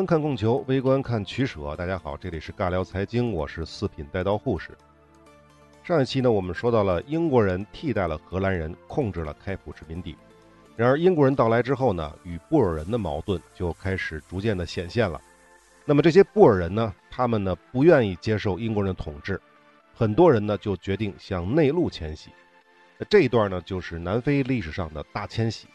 观看供求，微观看取舍。大家好，这里是尬聊财经，我是四品带刀护士。上一期呢，我们说到了英国人替代了荷兰人控制了开普殖民地。然而英国人到来之后呢，与布尔人的矛盾就开始逐渐的显现了。那么这些布尔人呢，他们呢不愿意接受英国人的统治，很多人呢就决定向内陆迁徙。这一段呢，就是南非历史上的大迁徙。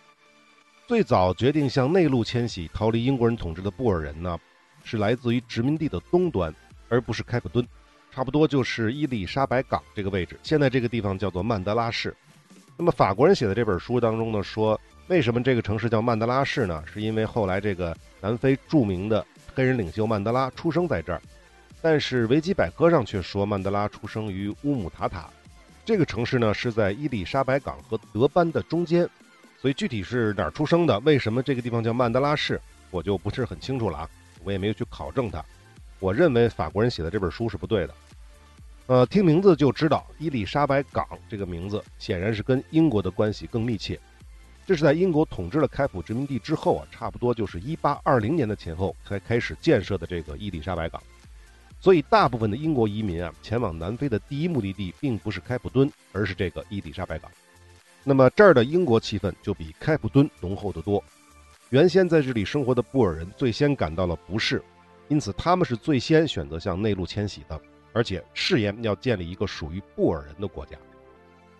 最早决定向内陆迁徙、逃离英国人统治的布尔人呢，是来自于殖民地的东端，而不是开普敦，差不多就是伊丽莎白港这个位置。现在这个地方叫做曼德拉市。那么法国人写的这本书当中呢，说为什么这个城市叫曼德拉市呢？是因为后来这个南非著名的黑人领袖曼德拉出生在这儿。但是维基百科上却说曼德拉出生于乌姆塔塔。这个城市呢是在伊丽莎白港和德班的中间。所以具体是哪儿出生的？为什么这个地方叫曼德拉市？我就不是很清楚了啊，我也没有去考证它。我认为法国人写的这本书是不对的。呃，听名字就知道伊丽莎白港这个名字显然是跟英国的关系更密切。这是在英国统治了开普殖民地之后啊，差不多就是1820年的前后才开始建设的这个伊丽莎白港。所以大部分的英国移民啊，前往南非的第一目的地并不是开普敦，而是这个伊丽莎白港。那么这儿的英国气氛就比开普敦浓厚得多。原先在这里生活的布尔人最先感到了不适，因此他们是最先选择向内陆迁徙的，而且誓言要建立一个属于布尔人的国家。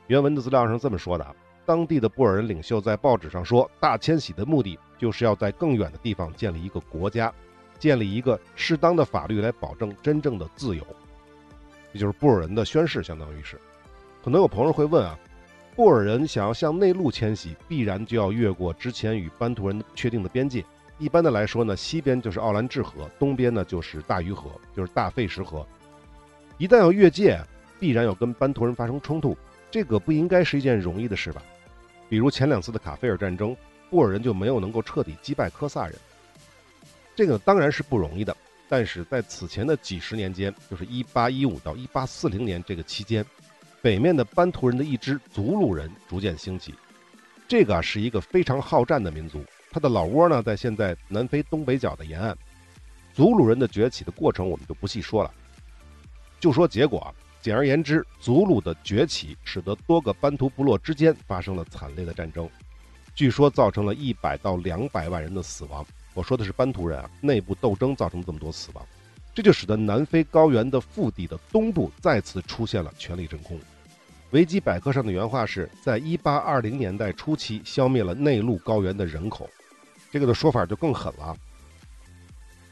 原文的资料上这么说的，当地的布尔人领袖在报纸上说，大迁徙的目的就是要在更远的地方建立一个国家，建立一个适当的法律来保证真正的自由，也就是布尔人的宣誓，相当于是。可能有朋友会问啊。布尔人想要向内陆迁徙，必然就要越过之前与班图人确定的边界。一般的来说呢，西边就是奥兰治河，东边呢就是大鱼河，就是大费什河。一旦要越界，必然要跟班图人发生冲突，这个不应该是一件容易的事吧？比如前两次的卡菲尔战争，布尔人就没有能够彻底击败科萨人。这个当然是不容易的，但是在此前的几十年间，就是1815到1840年这个期间。北面的班图人的一支祖鲁人逐渐兴起，这个是一个非常好战的民族。他的老窝呢在现在南非东北角的沿岸。祖鲁人的崛起的过程我们就不细说了，就说结果啊。简而言之，祖鲁的崛起使得多个班图部落之间发生了惨烈的战争，据说造成了一百到两百万人的死亡。我说的是班图人啊，内部斗争造成这么多死亡，这就使得南非高原的腹地的东部再次出现了权力真空。维基百科上的原话是在1820年代初期消灭了内陆高原的人口，这个的说法就更狠了。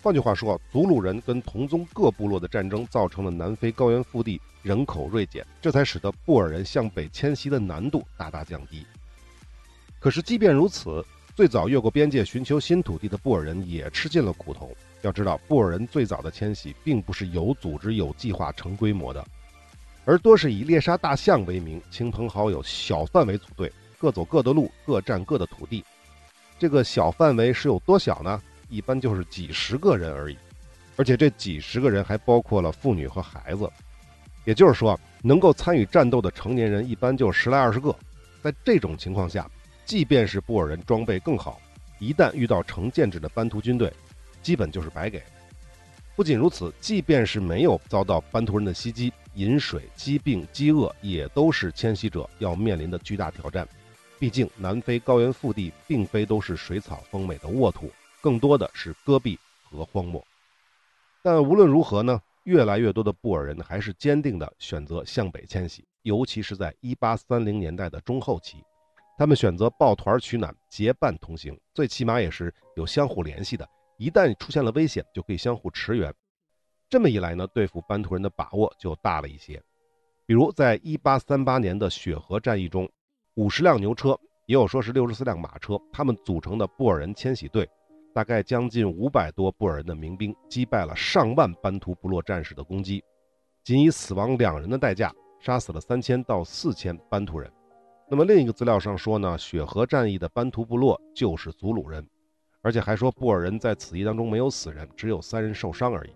换句话说，祖鲁人跟同宗各部落的战争造成了南非高原腹地人口锐减，这才使得布尔人向北迁徙的难度大大降低。可是，即便如此，最早越过边界寻求新土地的布尔人也吃尽了苦头。要知道，布尔人最早的迁徙并不是有组织、有计划、成规模的。而多是以猎杀大象为名，亲朋好友小范围组队，各走各的路，各占各的土地。这个小范围是有多小呢？一般就是几十个人而已，而且这几十个人还包括了妇女和孩子。也就是说，能够参与战斗的成年人一般就十来二十个。在这种情况下，即便是布尔人装备更好，一旦遇到成建制的班图军队，基本就是白给。不仅如此，即便是没有遭到班图人的袭击，饮水、疾病、饥饿也都是迁徙者要面临的巨大挑战。毕竟，南非高原腹地并非都是水草丰美的沃土，更多的是戈壁和荒漠。但无论如何呢，越来越多的布尔人还是坚定地选择向北迁徙，尤其是在1830年代的中后期，他们选择抱团取暖，结伴同行，最起码也是有相互联系的。一旦出现了危险，就可以相互驰援。这么一来呢，对付班图人的把握就大了一些。比如，在1838年的雪河战役中，五十辆牛车，也有说是六十四辆马车，他们组成的布尔人迁徙队，大概将近五百多布尔人的民兵，击败了上万班图部落战士的攻击，仅以死亡两人的代价，杀死了三千到四千班图人。那么另一个资料上说呢，雪河战役的班图部落就是祖鲁人。而且还说布尔人在此役当中没有死人，只有三人受伤而已。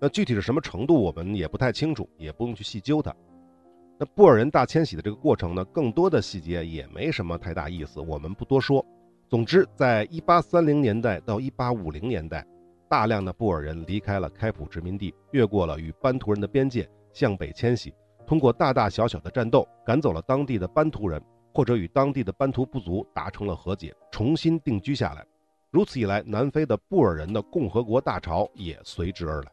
那具体是什么程度，我们也不太清楚，也不用去细究它。那布尔人大迁徙的这个过程呢，更多的细节也没什么太大意思，我们不多说。总之，在一八三零年代到一八五零年代，大量的布尔人离开了开普殖民地，越过了与班图人的边界，向北迁徙。通过大大小小的战斗，赶走了当地的班图人，或者与当地的班图部族达成了和解，重新定居下来。如此一来，南非的布尔人的共和国大潮也随之而来。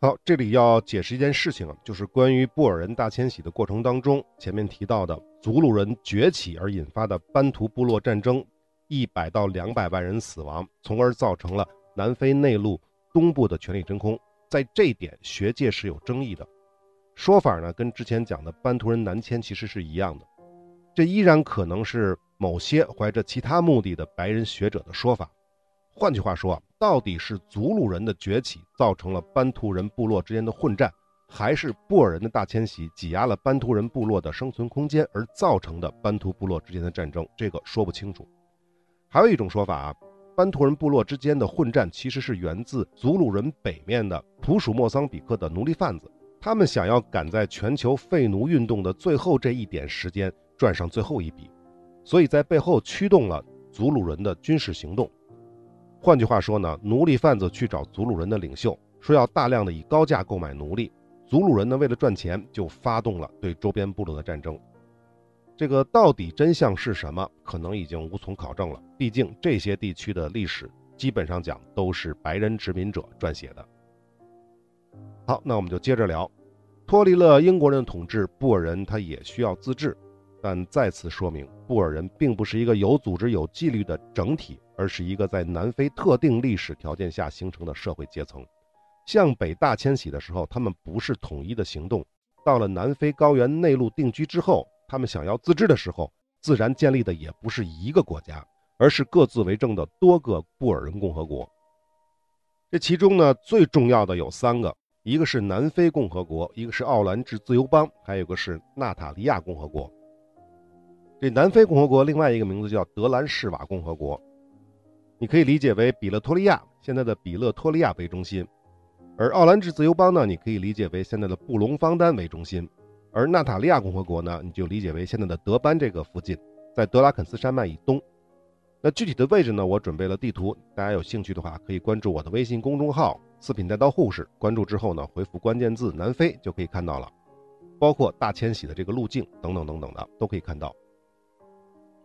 好，这里要解释一件事情，就是关于布尔人大迁徙的过程当中，前面提到的祖鲁人崛起而引发的班图部落战争，一百到两百万人死亡，从而造成了南非内陆东部的权力真空。在这一点，学界是有争议的。说法呢，跟之前讲的班图人南迁其实是一样的，这依然可能是某些怀着其他目的的白人学者的说法。换句话说，到底是祖鲁人的崛起造成了班图人部落之间的混战，还是布尔人的大迁徙挤压了班图人部落的生存空间而造成的班图部落之间的战争？这个说不清楚。还有一种说法啊，班图人部落之间的混战其实是源自祖鲁人北面的普属莫桑比克的奴隶贩子。他们想要赶在全球废奴运动的最后这一点时间赚上最后一笔，所以在背后驱动了祖鲁人的军事行动。换句话说呢，奴隶贩子去找祖鲁人的领袖，说要大量的以高价购买奴隶。祖鲁人呢，为了赚钱，就发动了对周边部落的战争。这个到底真相是什么，可能已经无从考证了。毕竟这些地区的历史基本上讲都是白人殖民者撰写的。好，那我们就接着聊。脱离了英国人的统治，布尔人他也需要自治，但再次说明，布尔人并不是一个有组织、有纪律的整体，而是一个在南非特定历史条件下形成的社会阶层。向北大迁徙的时候，他们不是统一的行动；到了南非高原内陆定居之后，他们想要自治的时候，自然建立的也不是一个国家，而是各自为政的多个布尔人共和国。这其中呢，最重要的有三个。一个是南非共和国，一个是奥兰治自由邦，还有一个是纳塔利亚共和国。这南非共和国另外一个名字叫德兰士瓦共和国，你可以理解为比勒托利亚现在的比勒托利亚为中心，而奥兰治自由邦呢，你可以理解为现在的布隆方丹为中心，而纳塔利亚共和国呢，你就理解为现在的德班这个附近，在德拉肯斯山脉以东。那具体的位置呢，我准备了地图，大家有兴趣的话可以关注我的微信公众号。四品带刀护士关注之后呢，回复关键字“南非”就可以看到了，包括大迁徙的这个路径等等等等的都可以看到。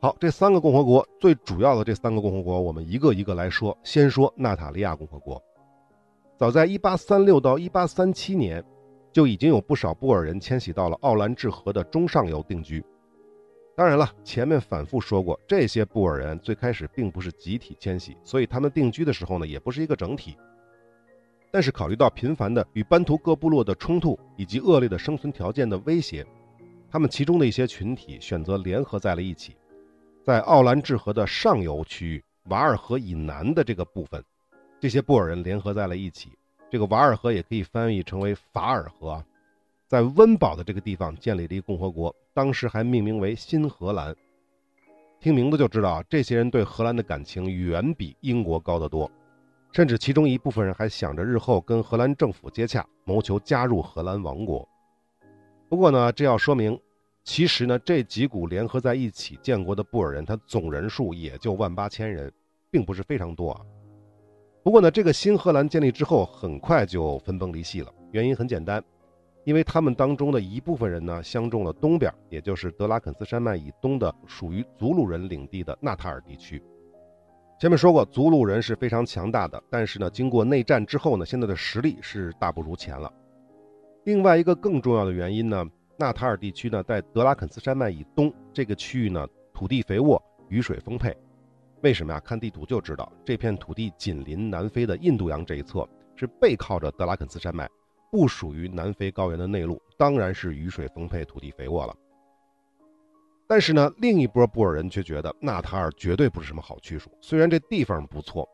好，这三个共和国最主要的这三个共和国，我们一个一个来说。先说纳塔利亚共和国，早在1836到1837年，就已经有不少布尔人迁徙到了奥兰治河的中上游定居。当然了，前面反复说过，这些布尔人最开始并不是集体迁徙，所以他们定居的时候呢，也不是一个整体。但是考虑到频繁的与班图各部落的冲突以及恶劣的生存条件的威胁，他们其中的一些群体选择联合在了一起，在奥兰治河的上游区域瓦尔河以南的这个部分，这些布尔人联合在了一起。这个瓦尔河也可以翻译成为法尔河，在温堡的这个地方建立了一个共和国，当时还命名为新荷兰。听名字就知道，这些人对荷兰的感情远比英国高得多。甚至其中一部分人还想着日后跟荷兰政府接洽，谋求加入荷兰王国。不过呢，这要说明，其实呢，这几股联合在一起建国的布尔人，他总人数也就万八千人，并不是非常多啊。不过呢，这个新荷兰建立之后，很快就分崩离析了。原因很简单，因为他们当中的一部分人呢，相中了东边，也就是德拉肯斯山脉以东的属于祖鲁人领地的纳塔尔地区。前面说过，祖鲁人是非常强大的，但是呢，经过内战之后呢，现在的实力是大不如前了。另外一个更重要的原因呢，纳塔尔地区呢，在德拉肯斯山脉以东这个区域呢，土地肥沃，雨水丰沛。为什么呀？看地图就知道，这片土地紧邻南非的印度洋这一侧，是背靠着德拉肯斯山脉，不属于南非高原的内陆，当然是雨水丰沛，土地肥沃了。但是呢，另一波布尔人却觉得纳塔尔绝对不是什么好去处。虽然这地方不错，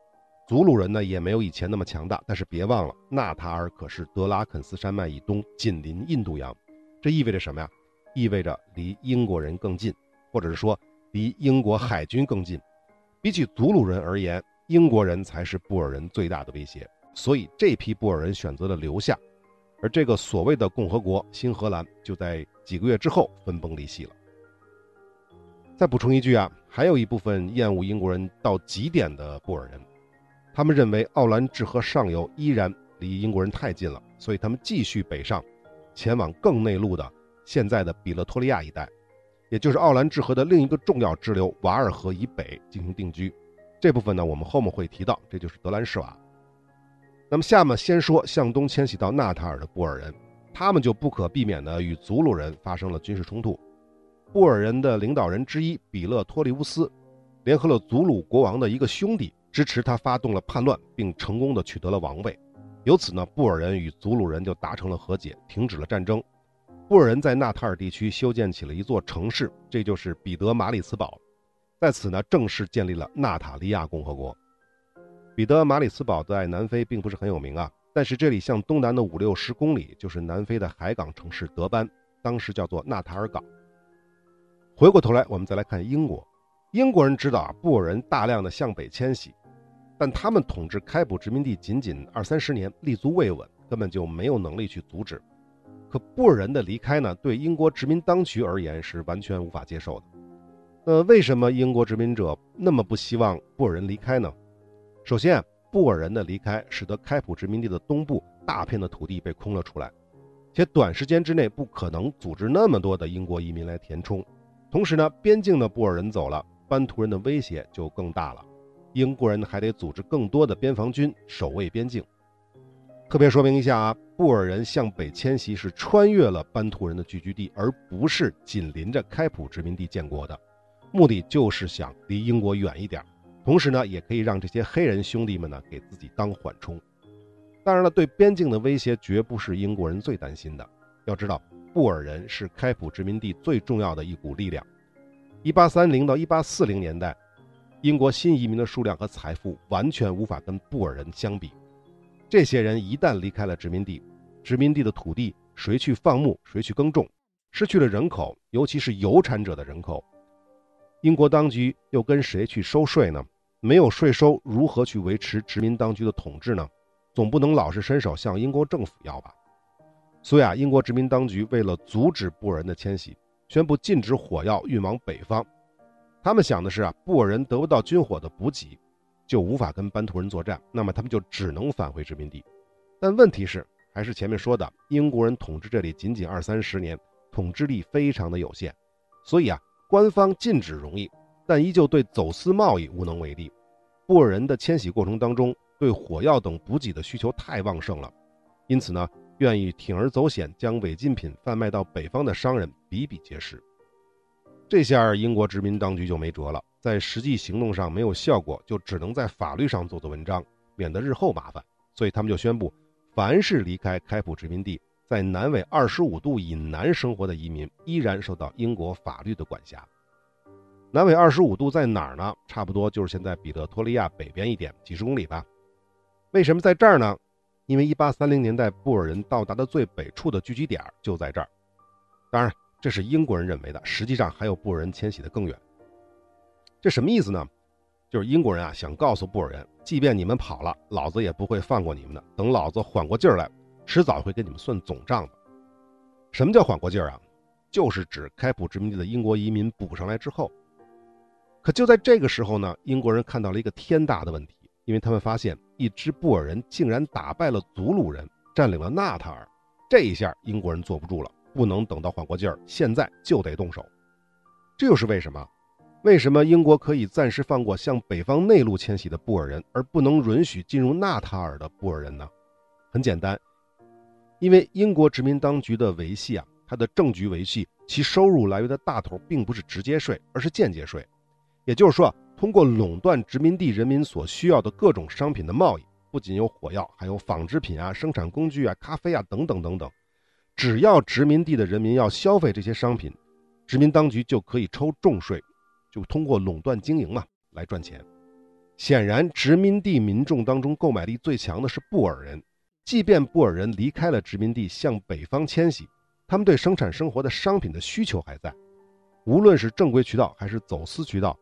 祖鲁人呢也没有以前那么强大，但是别忘了，纳塔尔可是德拉肯斯山脉以东，紧邻印度洋。这意味着什么呀？意味着离英国人更近，或者是说离英国海军更近。比起祖鲁人而言，英国人才是布尔人最大的威胁。所以这批布尔人选择了留下，而这个所谓的共和国新荷兰就在几个月之后分崩离析了。再补充一句啊，还有一部分厌恶英国人到极点的布尔人，他们认为奥兰治河上游依然离英国人太近了，所以他们继续北上，前往更内陆的现在的比勒托利亚一带，也就是奥兰治河的另一个重要支流瓦尔河以北进行定居。这部分呢，我们后面会提到，这就是德兰士瓦。那么下面先说向东迁徙到纳塔尔的布尔人，他们就不可避免地与祖鲁人发生了军事冲突。布尔人的领导人之一比勒托利乌斯，联合了祖鲁国王的一个兄弟，支持他发动了叛乱，并成功的取得了王位。由此呢，布尔人与祖鲁人就达成了和解，停止了战争。布尔人在纳塔尔地区修建起了一座城市，这就是彼得马里斯堡。在此呢，正式建立了纳塔利亚共和国。彼得马里斯堡在南非并不是很有名啊，但是这里向东南的五六十公里就是南非的海港城市德班，当时叫做纳塔尔港。回过头来，我们再来看英国。英国人知道啊，布尔人大量的向北迁徙，但他们统治开普殖民地仅仅二三十年，立足未稳，根本就没有能力去阻止。可布尔人的离开呢，对英国殖民当局而言是完全无法接受的。那为什么英国殖民者那么不希望布尔人离开呢？首先，布尔人的离开使得开普殖民地的东部大片的土地被空了出来，且短时间之内不可能组织那么多的英国移民来填充。同时呢，边境的布尔人走了，班图人的威胁就更大了。英国人还得组织更多的边防军守卫边境。特别说明一下啊，布尔人向北迁徙是穿越了班图人的聚居地，而不是紧邻着开普殖民地建国的。目的就是想离英国远一点，同时呢，也可以让这些黑人兄弟们呢给自己当缓冲。当然了，对边境的威胁绝不是英国人最担心的。要知道，布尔人是开普殖民地最重要的一股力量。1830到1840年代，英国新移民的数量和财富完全无法跟布尔人相比。这些人一旦离开了殖民地，殖民地的土地谁去放牧，谁去耕种，失去了人口，尤其是有产者的人口。英国当局又跟谁去收税呢？没有税收，如何去维持殖民当局的统治呢？总不能老是伸手向英国政府要吧？所以啊，英国殖民当局为了阻止布尔人的迁徙，宣布禁止火药运往北方。他们想的是啊，布尔人得不到军火的补给，就无法跟班图人作战，那么他们就只能返回殖民地。但问题是，还是前面说的，英国人统治这里仅仅二三十年，统治力非常的有限，所以啊。官方禁止容易，但依旧对走私贸易无能为力。布尔人的迁徙过程当中，对火药等补给的需求太旺盛了，因此呢，愿意铤而走险将违禁品贩卖到北方的商人比比皆是。这下英国殖民当局就没辙了，在实际行动上没有效果，就只能在法律上做做文章，免得日后麻烦。所以他们就宣布，凡是离开开普殖民地。在南纬二十五度以南生活的移民依然受到英国法律的管辖。南纬二十五度在哪儿呢？差不多就是现在彼得托利亚北边一点，几十公里吧。为什么在这儿呢？因为一八三零年代布尔人到达的最北处的聚集点就在这儿。当然，这是英国人认为的，实际上还有布尔人迁徙的更远。这什么意思呢？就是英国人啊想告诉布尔人，即便你们跑了，老子也不会放过你们的。等老子缓过劲儿来。迟早会跟你们算总账的。什么叫缓过劲儿啊？就是指开普殖民地的英国移民补上来之后。可就在这个时候呢，英国人看到了一个天大的问题，因为他们发现一支布尔人竟然打败了祖鲁人，占领了纳塔尔。这一下英国人坐不住了，不能等到缓过劲儿，现在就得动手。这又是为什么？为什么英国可以暂时放过向北方内陆迁徙的布尔人，而不能允许进入纳塔尔的布尔人呢？很简单。因为英国殖民当局的维系啊，它的政局维系，其收入来源的大头并不是直接税，而是间接税。也就是说，通过垄断殖民地人民所需要的各种商品的贸易，不仅有火药，还有纺织品啊、生产工具啊、咖啡啊等等等等。只要殖民地的人民要消费这些商品，殖民当局就可以抽重税，就通过垄断经营嘛来赚钱。显然，殖民地民众当中购买力最强的是布尔人。即便布尔人离开了殖民地，向北方迁徙，他们对生产生活的商品的需求还在。无论是正规渠道还是走私渠道，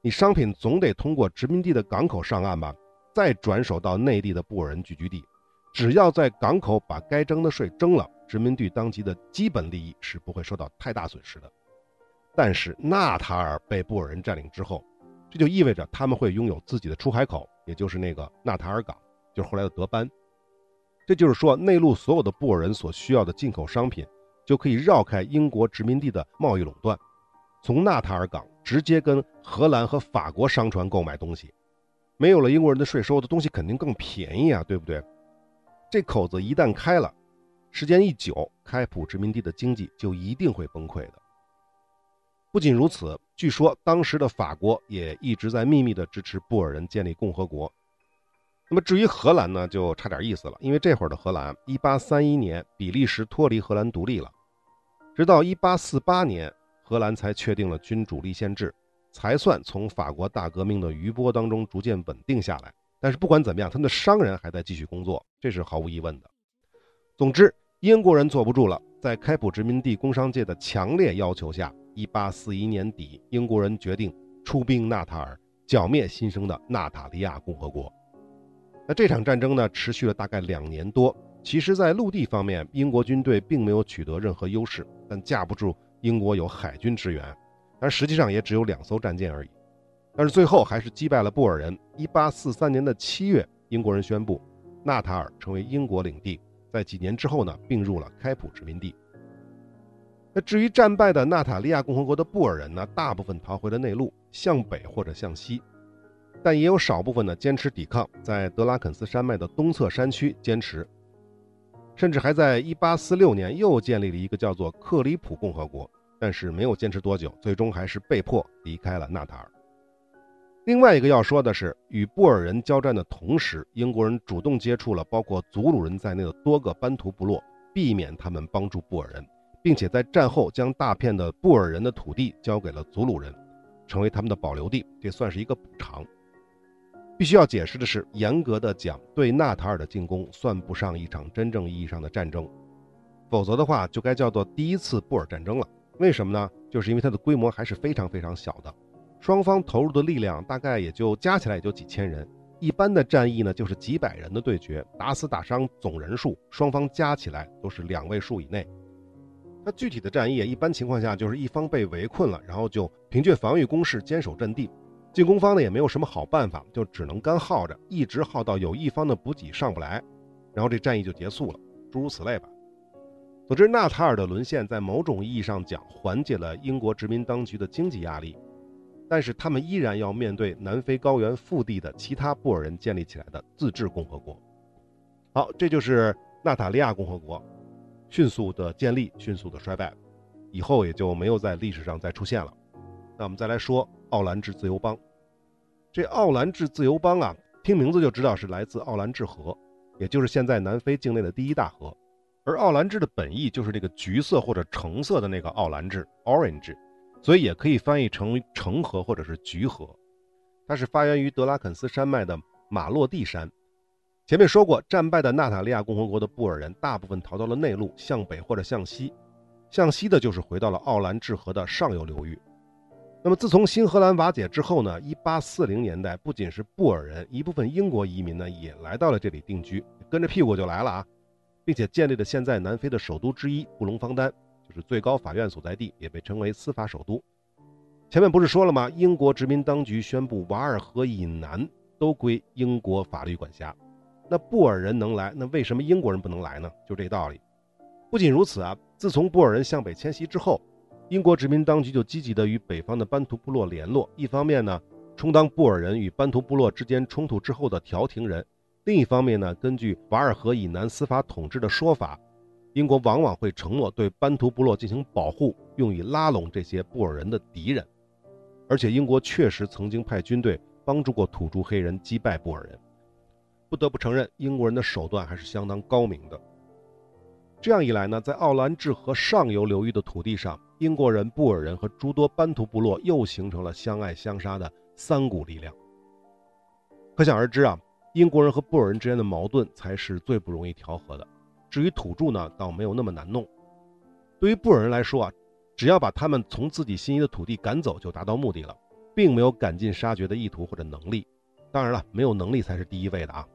你商品总得通过殖民地的港口上岸吧，再转手到内地的布尔人聚居地。只要在港口把该征的税征了，殖民地当局的基本利益是不会受到太大损失的。但是纳塔尔被布尔人占领之后，这就意味着他们会拥有自己的出海口。也就是那个纳塔尔港，就是后来的德班。这就是说，内陆所有的布尔人所需要的进口商品，就可以绕开英国殖民地的贸易垄断，从纳塔尔港直接跟荷兰和法国商船购买东西。没有了英国人的税收，的东西肯定更便宜啊，对不对？这口子一旦开了，时间一久，开普殖民地的经济就一定会崩溃的。不仅如此，据说当时的法国也一直在秘密的支持布尔人建立共和国。那么至于荷兰呢，就差点意思了，因为这会儿的荷兰，1831年比利时脱离荷兰独立了，直到1848年，荷兰才确定了君主立宪制。才算从法国大革命的余波当中逐渐稳定下来。但是不管怎么样，他们的商人还在继续工作，这是毫无疑问的。总之，英国人坐不住了，在开普殖民地工商界的强烈要求下，1841年底，英国人决定出兵纳塔尔，剿灭新生的纳塔利亚共和国。那这场战争呢，持续了大概两年多。其实，在陆地方面，英国军队并没有取得任何优势，但架不住英国有海军支援。但实际上也只有两艘战舰而已，但是最后还是击败了布尔人。一八四三年的七月，英国人宣布纳塔尔成为英国领地，在几年之后呢，并入了开普殖民地。那至于战败的纳塔利亚共和国的布尔人呢，大部分逃回了内陆，向北或者向西，但也有少部分呢坚持抵抗，在德拉肯斯山脉的东侧山区坚持，甚至还在一八四六年又建立了一个叫做克里普共和国。但是没有坚持多久，最终还是被迫离开了纳塔尔。另外一个要说的是，与布尔人交战的同时，英国人主动接触了包括祖鲁人在内的多个班图部落，避免他们帮助布尔人，并且在战后将大片的布尔人的土地交给了祖鲁人，成为他们的保留地，这算是一个补偿。必须要解释的是，严格的讲，对纳塔尔的进攻算不上一场真正意义上的战争，否则的话，就该叫做第一次布尔战争了。为什么呢？就是因为它的规模还是非常非常小的，双方投入的力量大概也就加起来也就几千人。一般的战役呢，就是几百人的对决，打死打伤总人数双方加起来都是两位数以内。那具体的战役一般情况下就是一方被围困了，然后就凭借防御攻势坚守阵地，进攻方呢也没有什么好办法，就只能干耗着，一直耗到有一方的补给上不来，然后这战役就结束了，诸如此类吧。总之，纳塔尔的沦陷在某种意义上讲缓解了英国殖民当局的经济压力，但是他们依然要面对南非高原腹地的其他布尔人建立起来的自治共和国。好，这就是纳塔利亚共和国迅速的建立，迅速的衰败，以后也就没有在历史上再出现了。那我们再来说奥兰治自由邦。这奥兰治自由邦啊，听名字就知道是来自奥兰治河，也就是现在南非境内的第一大河。而奥兰治的本意就是这个橘色或者橙色的那个奥兰治 （Orange），所以也可以翻译成橙河或者是橘河。它是发源于德拉肯斯山脉的马洛蒂山。前面说过，战败的纳塔利亚共和国的布尔人大部分逃到了内陆，向北或者向西，向西的就是回到了奥兰治河的上游流域。那么自从新荷兰瓦解之后呢，1840年代不仅是布尔人，一部分英国移民呢也来到了这里定居，跟着屁股就来了啊。并且建立了现在南非的首都之一布隆方丹，就是最高法院所在地，也被称为司法首都。前面不是说了吗？英国殖民当局宣布瓦尔河以南都归英国法律管辖。那布尔人能来，那为什么英国人不能来呢？就这道理。不仅如此啊，自从布尔人向北迁徙之后，英国殖民当局就积极的与北方的班图部落联络，一方面呢，充当布尔人与班图部落之间冲突之后的调停人。另一方面呢，根据瓦尔河以南司法统治的说法，英国往往会承诺对班图部落进行保护，用以拉拢这些布尔人的敌人。而且英国确实曾经派军队帮助过土著黑人击败布尔人。不得不承认，英国人的手段还是相当高明的。这样一来呢，在奥兰治河上游流域的土地上，英国人、布尔人和诸多班图部落又形成了相爱相杀的三股力量。可想而知啊。英国人和布尔人之间的矛盾才是最不容易调和的，至于土著呢，倒没有那么难弄。对于布尔人来说啊，只要把他们从自己心仪的土地赶走，就达到目的了，并没有赶尽杀绝的意图或者能力。当然了，没有能力才是第一位的啊。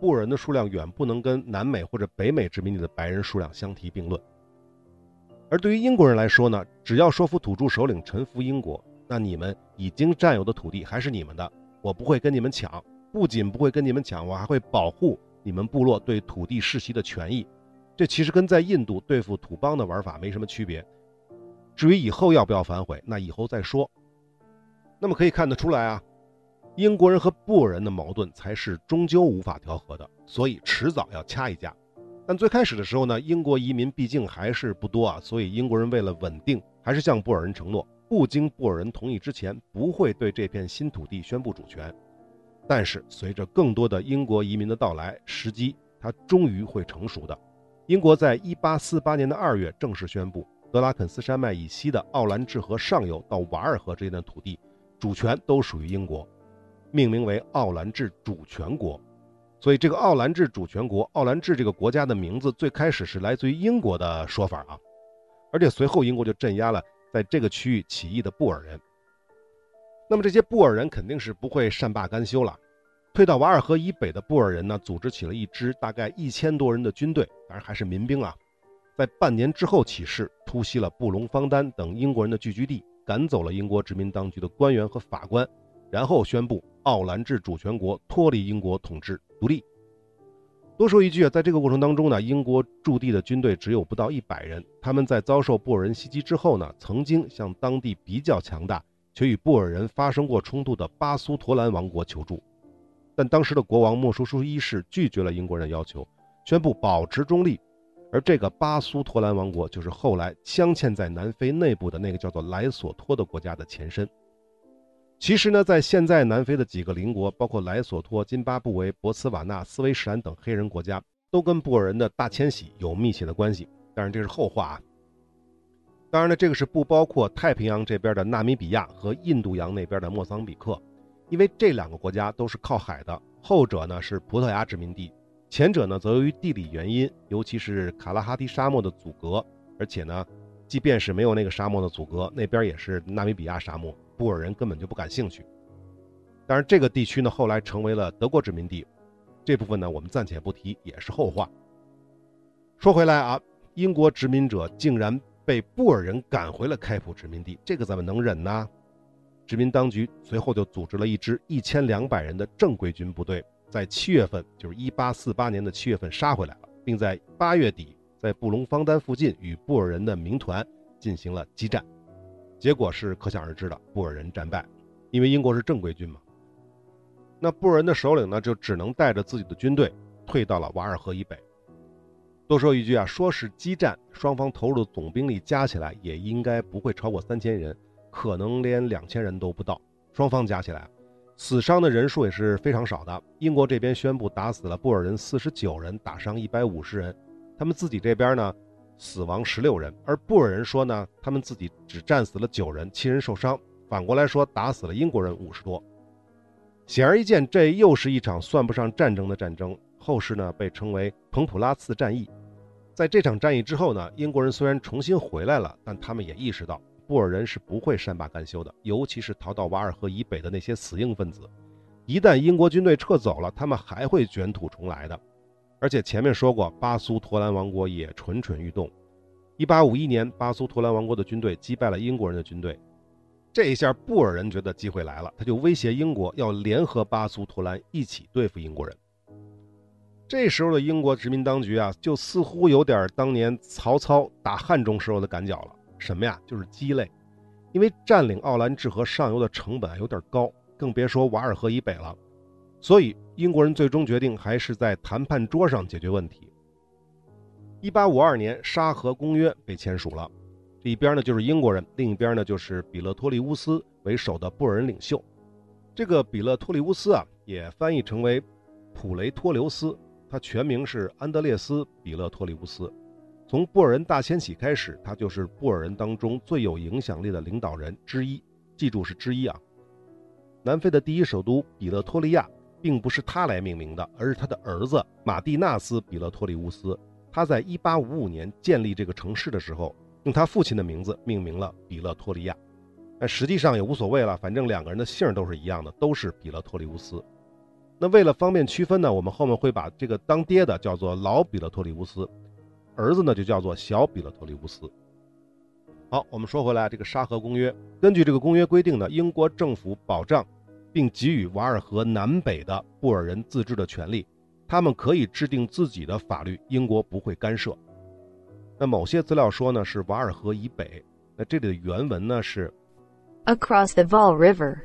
布尔人的数量远不能跟南美或者北美殖民地的白人数量相提并论。而对于英国人来说呢，只要说服土著首领臣服英国，那你们已经占有的土地还是你们的，我不会跟你们抢。不仅不会跟你们抢，我还会保护你们部落对土地世袭的权益。这其实跟在印度对付土邦的玩法没什么区别。至于以后要不要反悔，那以后再说。那么可以看得出来啊，英国人和布尔人的矛盾才是终究无法调和的，所以迟早要掐一架。但最开始的时候呢，英国移民毕竟还是不多啊，所以英国人为了稳定，还是向布尔人承诺，不经布尔人同意之前，不会对这片新土地宣布主权。但是随着更多的英国移民的到来，时机它终于会成熟的。英国在1848年的2月正式宣布，德拉肯斯山脉以西的奥兰治河上游到瓦尔河之间的土地，主权都属于英国，命名为奥兰治主权国。所以，这个奥兰治主权国，奥兰治这个国家的名字最开始是来自于英国的说法啊，而且随后英国就镇压了在这个区域起义的布尔人。那么这些布尔人肯定是不会善罢甘休了，退到瓦尔河以北的布尔人呢，组织起了一支大概一千多人的军队，当然还是民兵啊，在半年之后起事，突袭了布隆方丹等英国人的聚居地，赶走了英国殖民当局的官员和法官，然后宣布奥兰治主权国脱离英国统治。独立。多说一句啊，在这个过程当中呢，英国驻地的军队只有不到一百人。他们在遭受布尔人袭击之后呢，曾经向当地比较强大却与布尔人发生过冲突的巴苏托兰王国求助，但当时的国王莫舒舒一世拒绝了英国人的要求，宣布保持中立。而这个巴苏托兰王国就是后来镶嵌在南非内部的那个叫做莱索托的国家的前身。其实呢，在现在南非的几个邻国，包括莱索托、津巴布韦、博茨瓦纳、斯威士兰等黑人国家，都跟布尔人的大迁徙有密切的关系。当然，这是后话啊。当然了，这个是不包括太平洋这边的纳米比亚和印度洋那边的莫桑比克，因为这两个国家都是靠海的，后者呢是葡萄牙殖民地，前者呢则由于地理原因，尤其是卡拉哈蒂沙漠的阻隔，而且呢，即便是没有那个沙漠的阻隔，那边也是纳米比亚沙漠。布尔人根本就不感兴趣。当然，这个地区呢后来成为了德国殖民地，这部分呢我们暂且不提，也是后话。说回来啊，英国殖民者竟然被布尔人赶回了开普殖民地，这个怎么能忍呢？殖民当局随后就组织了一支一千两百人的正规军部队，在七月份，就是一八四八年的七月份杀回来了，并在八月底在布隆方丹附近与布尔人的民团进行了激战。结果是可想而知的，布尔人战败，因为英国是正规军嘛。那布尔人的首领呢，就只能带着自己的军队退到了瓦尔河以北。多说一句啊，说是激战，双方投入的总兵力加起来也应该不会超过三千人，可能连两千人都不到。双方加起来，死伤的人数也是非常少的。英国这边宣布打死了布尔人四十九人，打伤一百五十人，他们自己这边呢？死亡十六人，而布尔人说呢，他们自己只战死了九人，七人受伤。反过来说，打死了英国人五十多。显而易见，这又是一场算不上战争的战争。后世呢，被称为彭普拉次战役。在这场战役之后呢，英国人虽然重新回来了，但他们也意识到布尔人是不会善罢甘休的，尤其是逃到瓦尔河以北的那些死硬分子。一旦英国军队撤走了，他们还会卷土重来的。而且前面说过，巴苏陀兰王国也蠢蠢欲动。一八五一年，巴苏陀兰王国的军队击败了英国人的军队，这一下布尔人觉得机会来了，他就威胁英国要联合巴苏陀兰一起对付英国人。这时候的英国殖民当局啊，就似乎有点当年曹操打汉中时候的赶脚了。什么呀？就是鸡肋，因为占领奥兰治河上游的成本有点高，更别说瓦尔河以北了。所以，英国人最终决定还是在谈判桌上解决问题。一八五二年，沙河公约被签署了，这一边呢就是英国人，另一边呢就是比勒托利乌斯为首的布尔人领袖。这个比勒托利乌斯啊，也翻译成为普雷托留斯，他全名是安德烈斯·比勒托利乌斯。从布尔人大迁徙开始，他就是布尔人当中最有影响力的领导人之一。记住是之一啊。南非的第一首都比勒托利亚。并不是他来命名的，而是他的儿子马蒂纳斯·比勒托利乌斯。他在1855年建立这个城市的时候，用他父亲的名字命名了比勒托利亚。但实际上也无所谓了，反正两个人的姓都是一样的，都是比勒托利乌斯。那为了方便区分呢，我们后面会把这个当爹的叫做老比勒托利乌斯，儿子呢就叫做小比勒托利乌斯。好，我们说回来，这个沙河公约，根据这个公约规定呢，英国政府保障。并给予瓦尔河南北的布尔人自治的权利，他们可以制定自己的法律，英国不会干涉。那某些资料说呢是瓦尔河以北，那这里的原文呢是 across the Vol River，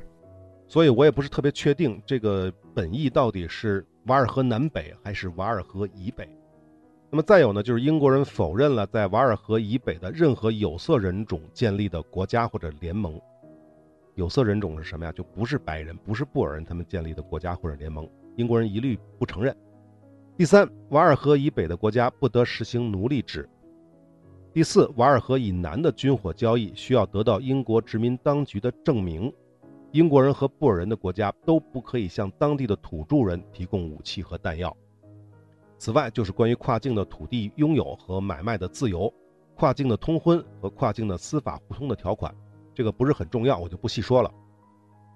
所以我也不是特别确定这个本意到底是瓦尔河南北还是瓦尔河以北。那么再有呢，就是英国人否认了在瓦尔河以北的任何有色人种建立的国家或者联盟。有色人种是什么呀？就不是白人，不是布尔人，他们建立的国家或者联盟，英国人一律不承认。第三，瓦尔河以北的国家不得实行奴隶制。第四，瓦尔河以南的军火交易需要得到英国殖民当局的证明。英国人和布尔人的国家都不可以向当地的土著人提供武器和弹药。此外，就是关于跨境的土地拥有和买卖的自由、跨境的通婚和跨境的司法互通的条款。这个不是很重要，我就不细说了。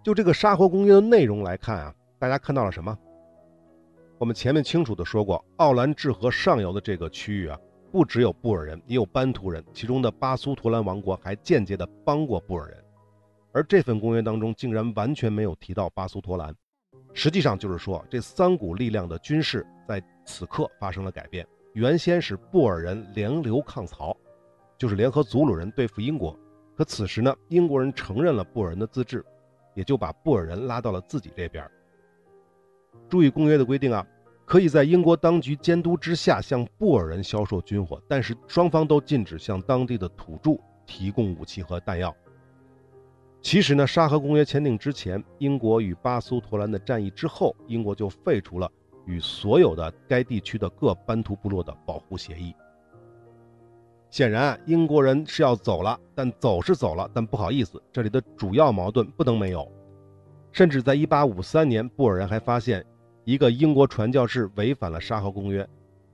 就这个沙河公约的内容来看啊，大家看到了什么？我们前面清楚的说过，奥兰治河上游的这个区域啊，不只有布尔人，也有班图人，其中的巴苏图兰王国还间接的帮过布尔人。而这份公约当中竟然完全没有提到巴苏托兰，实际上就是说，这三股力量的军事在此刻发生了改变。原先是布尔人联流抗曹，就是联合祖鲁人对付英国。可此时呢，英国人承认了布尔人的自治，也就把布尔人拉到了自己这边。注意公约的规定啊，可以在英国当局监督之下向布尔人销售军火，但是双方都禁止向当地的土著提供武器和弹药。其实呢，沙河公约签订之前，英国与巴苏托兰的战役之后，英国就废除了与所有的该地区的各班图部落的保护协议。显然，英国人是要走了，但走是走了，但不好意思，这里的主要矛盾不能没有。甚至在1853年，布尔人还发现一个英国传教士违反了沙河公约，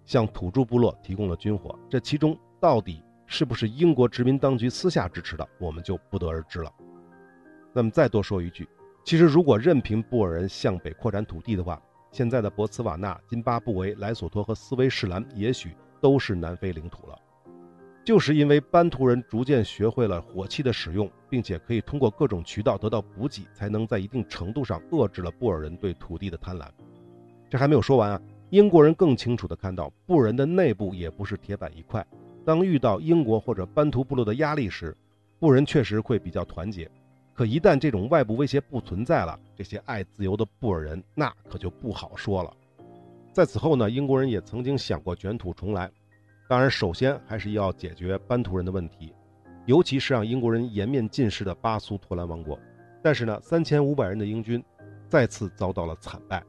向土著部落提供了军火。这其中到底是不是英国殖民当局私下支持的，我们就不得而知了。那么再多说一句，其实如果任凭布尔人向北扩展土地的话，现在的博茨瓦纳、津巴布韦、莱索托和斯威士兰也许都是南非领土了。就是因为班图人逐渐学会了火器的使用，并且可以通过各种渠道得到补给，才能在一定程度上遏制了布尔人对土地的贪婪。这还没有说完啊！英国人更清楚地看到，布尔人的内部也不是铁板一块。当遇到英国或者班图部落的压力时，布人确实会比较团结。可一旦这种外部威胁不存在了，这些爱自由的布尔人那可就不好说了。在此后呢，英国人也曾经想过卷土重来。当然，首先还是要解决班图人的问题，尤其是让英国人颜面尽失的巴苏托兰王国。但是呢，三千五百人的英军再次遭到了惨败，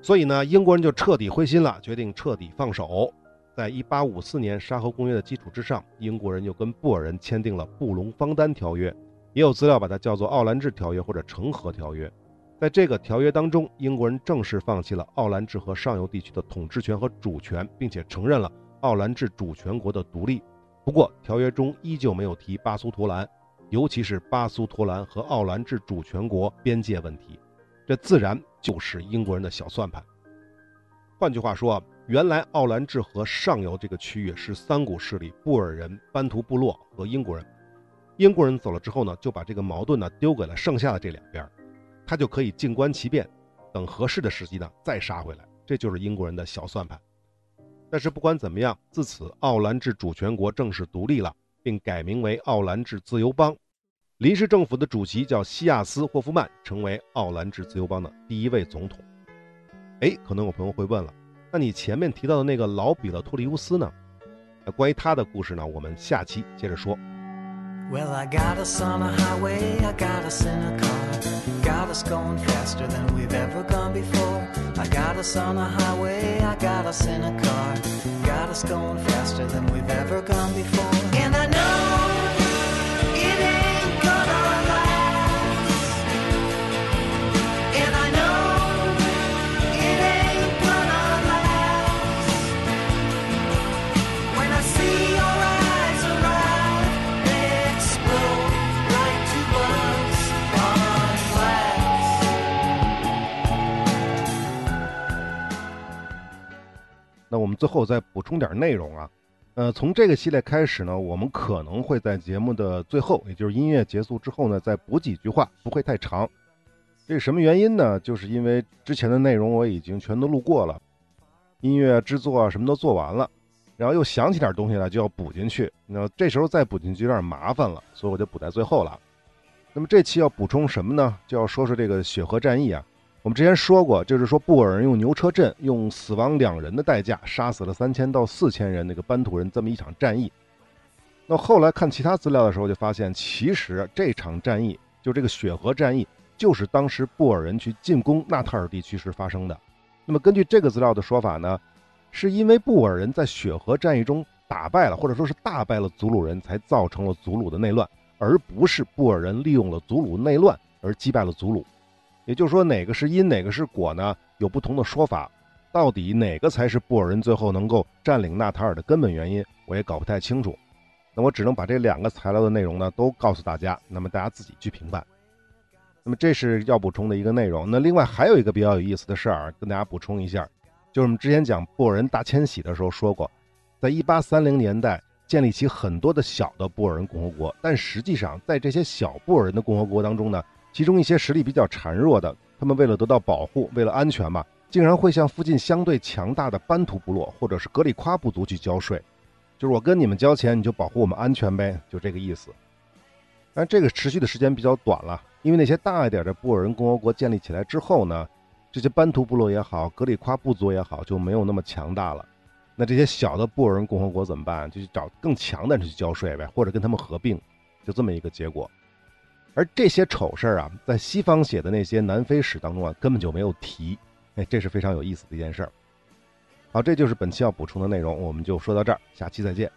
所以呢，英国人就彻底灰心了，决定彻底放手。在一八五四年沙河公约的基础之上，英国人又跟布尔人签订了布隆方丹条约，也有资料把它叫做奥兰治条约或者成河条约。在这个条约当中，英国人正式放弃了奥兰治河上游地区的统治权和主权，并且承认了奥兰治主权国的独立。不过，条约中依旧没有提巴苏托兰，尤其是巴苏托兰和奥兰治主权国边界问题。这自然就是英国人的小算盘。换句话说，原来奥兰治河上游这个区域是三股势力：布尔人、班图部落和英国人。英国人走了之后呢，就把这个矛盾呢丢给了剩下的这两边。他就可以静观其变，等合适的时机呢再杀回来，这就是英国人的小算盘。但是不管怎么样，自此奥兰治主权国正式独立了，并改名为奥兰治自由邦。临时政府的主席叫西亚斯·霍夫曼，成为奥兰治自由邦的第一位总统。哎，可能有朋友会问了，那你前面提到的那个老比勒托利乌斯呢？关于他的故事呢，我们下期接着说。Well, I got us on a highway, I got us in a car. Got us going faster than we've ever gone before. I got us on a highway, I got us in a car. Got us going faster than we've ever gone before. 最后再补充点内容啊，呃，从这个系列开始呢，我们可能会在节目的最后，也就是音乐结束之后呢，再补几句话，不会太长。这是什么原因呢？就是因为之前的内容我已经全都录过了，音乐制作啊什么都做完了，然后又想起点东西来就要补进去，那这时候再补进去有点麻烦了，所以我就补在最后了。那么这期要补充什么呢？就要说说这个雪河战役啊。我们之前说过，就是说布尔人用牛车阵，用死亡两人的代价杀死了三千到四千人那个班图人这么一场战役。那后来看其他资料的时候，就发现其实这场战役就这个雪河战役。就是当时布尔人去进攻纳塔尔地区时发生的。那么根据这个资料的说法呢，是因为布尔人在雪河战役中打败了，或者说是大败了祖鲁人，才造成了祖鲁的内乱，而不是布尔人利用了祖鲁内乱而击败了祖鲁。也就是说，哪个是因，哪个是果呢？有不同的说法。到底哪个才是布尔人最后能够占领纳塔尔的根本原因，我也搞不太清楚。那我只能把这两个材料的内容呢都告诉大家，那么大家自己去评判。那么这是要补充的一个内容。那另外还有一个比较有意思的事儿，跟大家补充一下，就是我们之前讲布尔人大迁徙的时候说过，在一八三零年代建立起很多的小的布尔人共和国，但实际上在这些小布尔人的共和国当中呢，其中一些实力比较孱弱的，他们为了得到保护，为了安全嘛，竟然会向附近相对强大的班图部落或者是格里夸部族去交税，就是我跟你们交钱，你就保护我们安全呗，就这个意思。但这个持续的时间比较短了。因为那些大一点的布尔人共和国建立起来之后呢，这些班图部落也好，格里夸部族也好，就没有那么强大了。那这些小的布尔人共和国怎么办？就去找更强的人去交税呗，或者跟他们合并，就这么一个结果。而这些丑事儿啊，在西方写的那些南非史当中啊，根本就没有提。哎，这是非常有意思的一件事儿。好，这就是本期要补充的内容，我们就说到这儿，下期再见。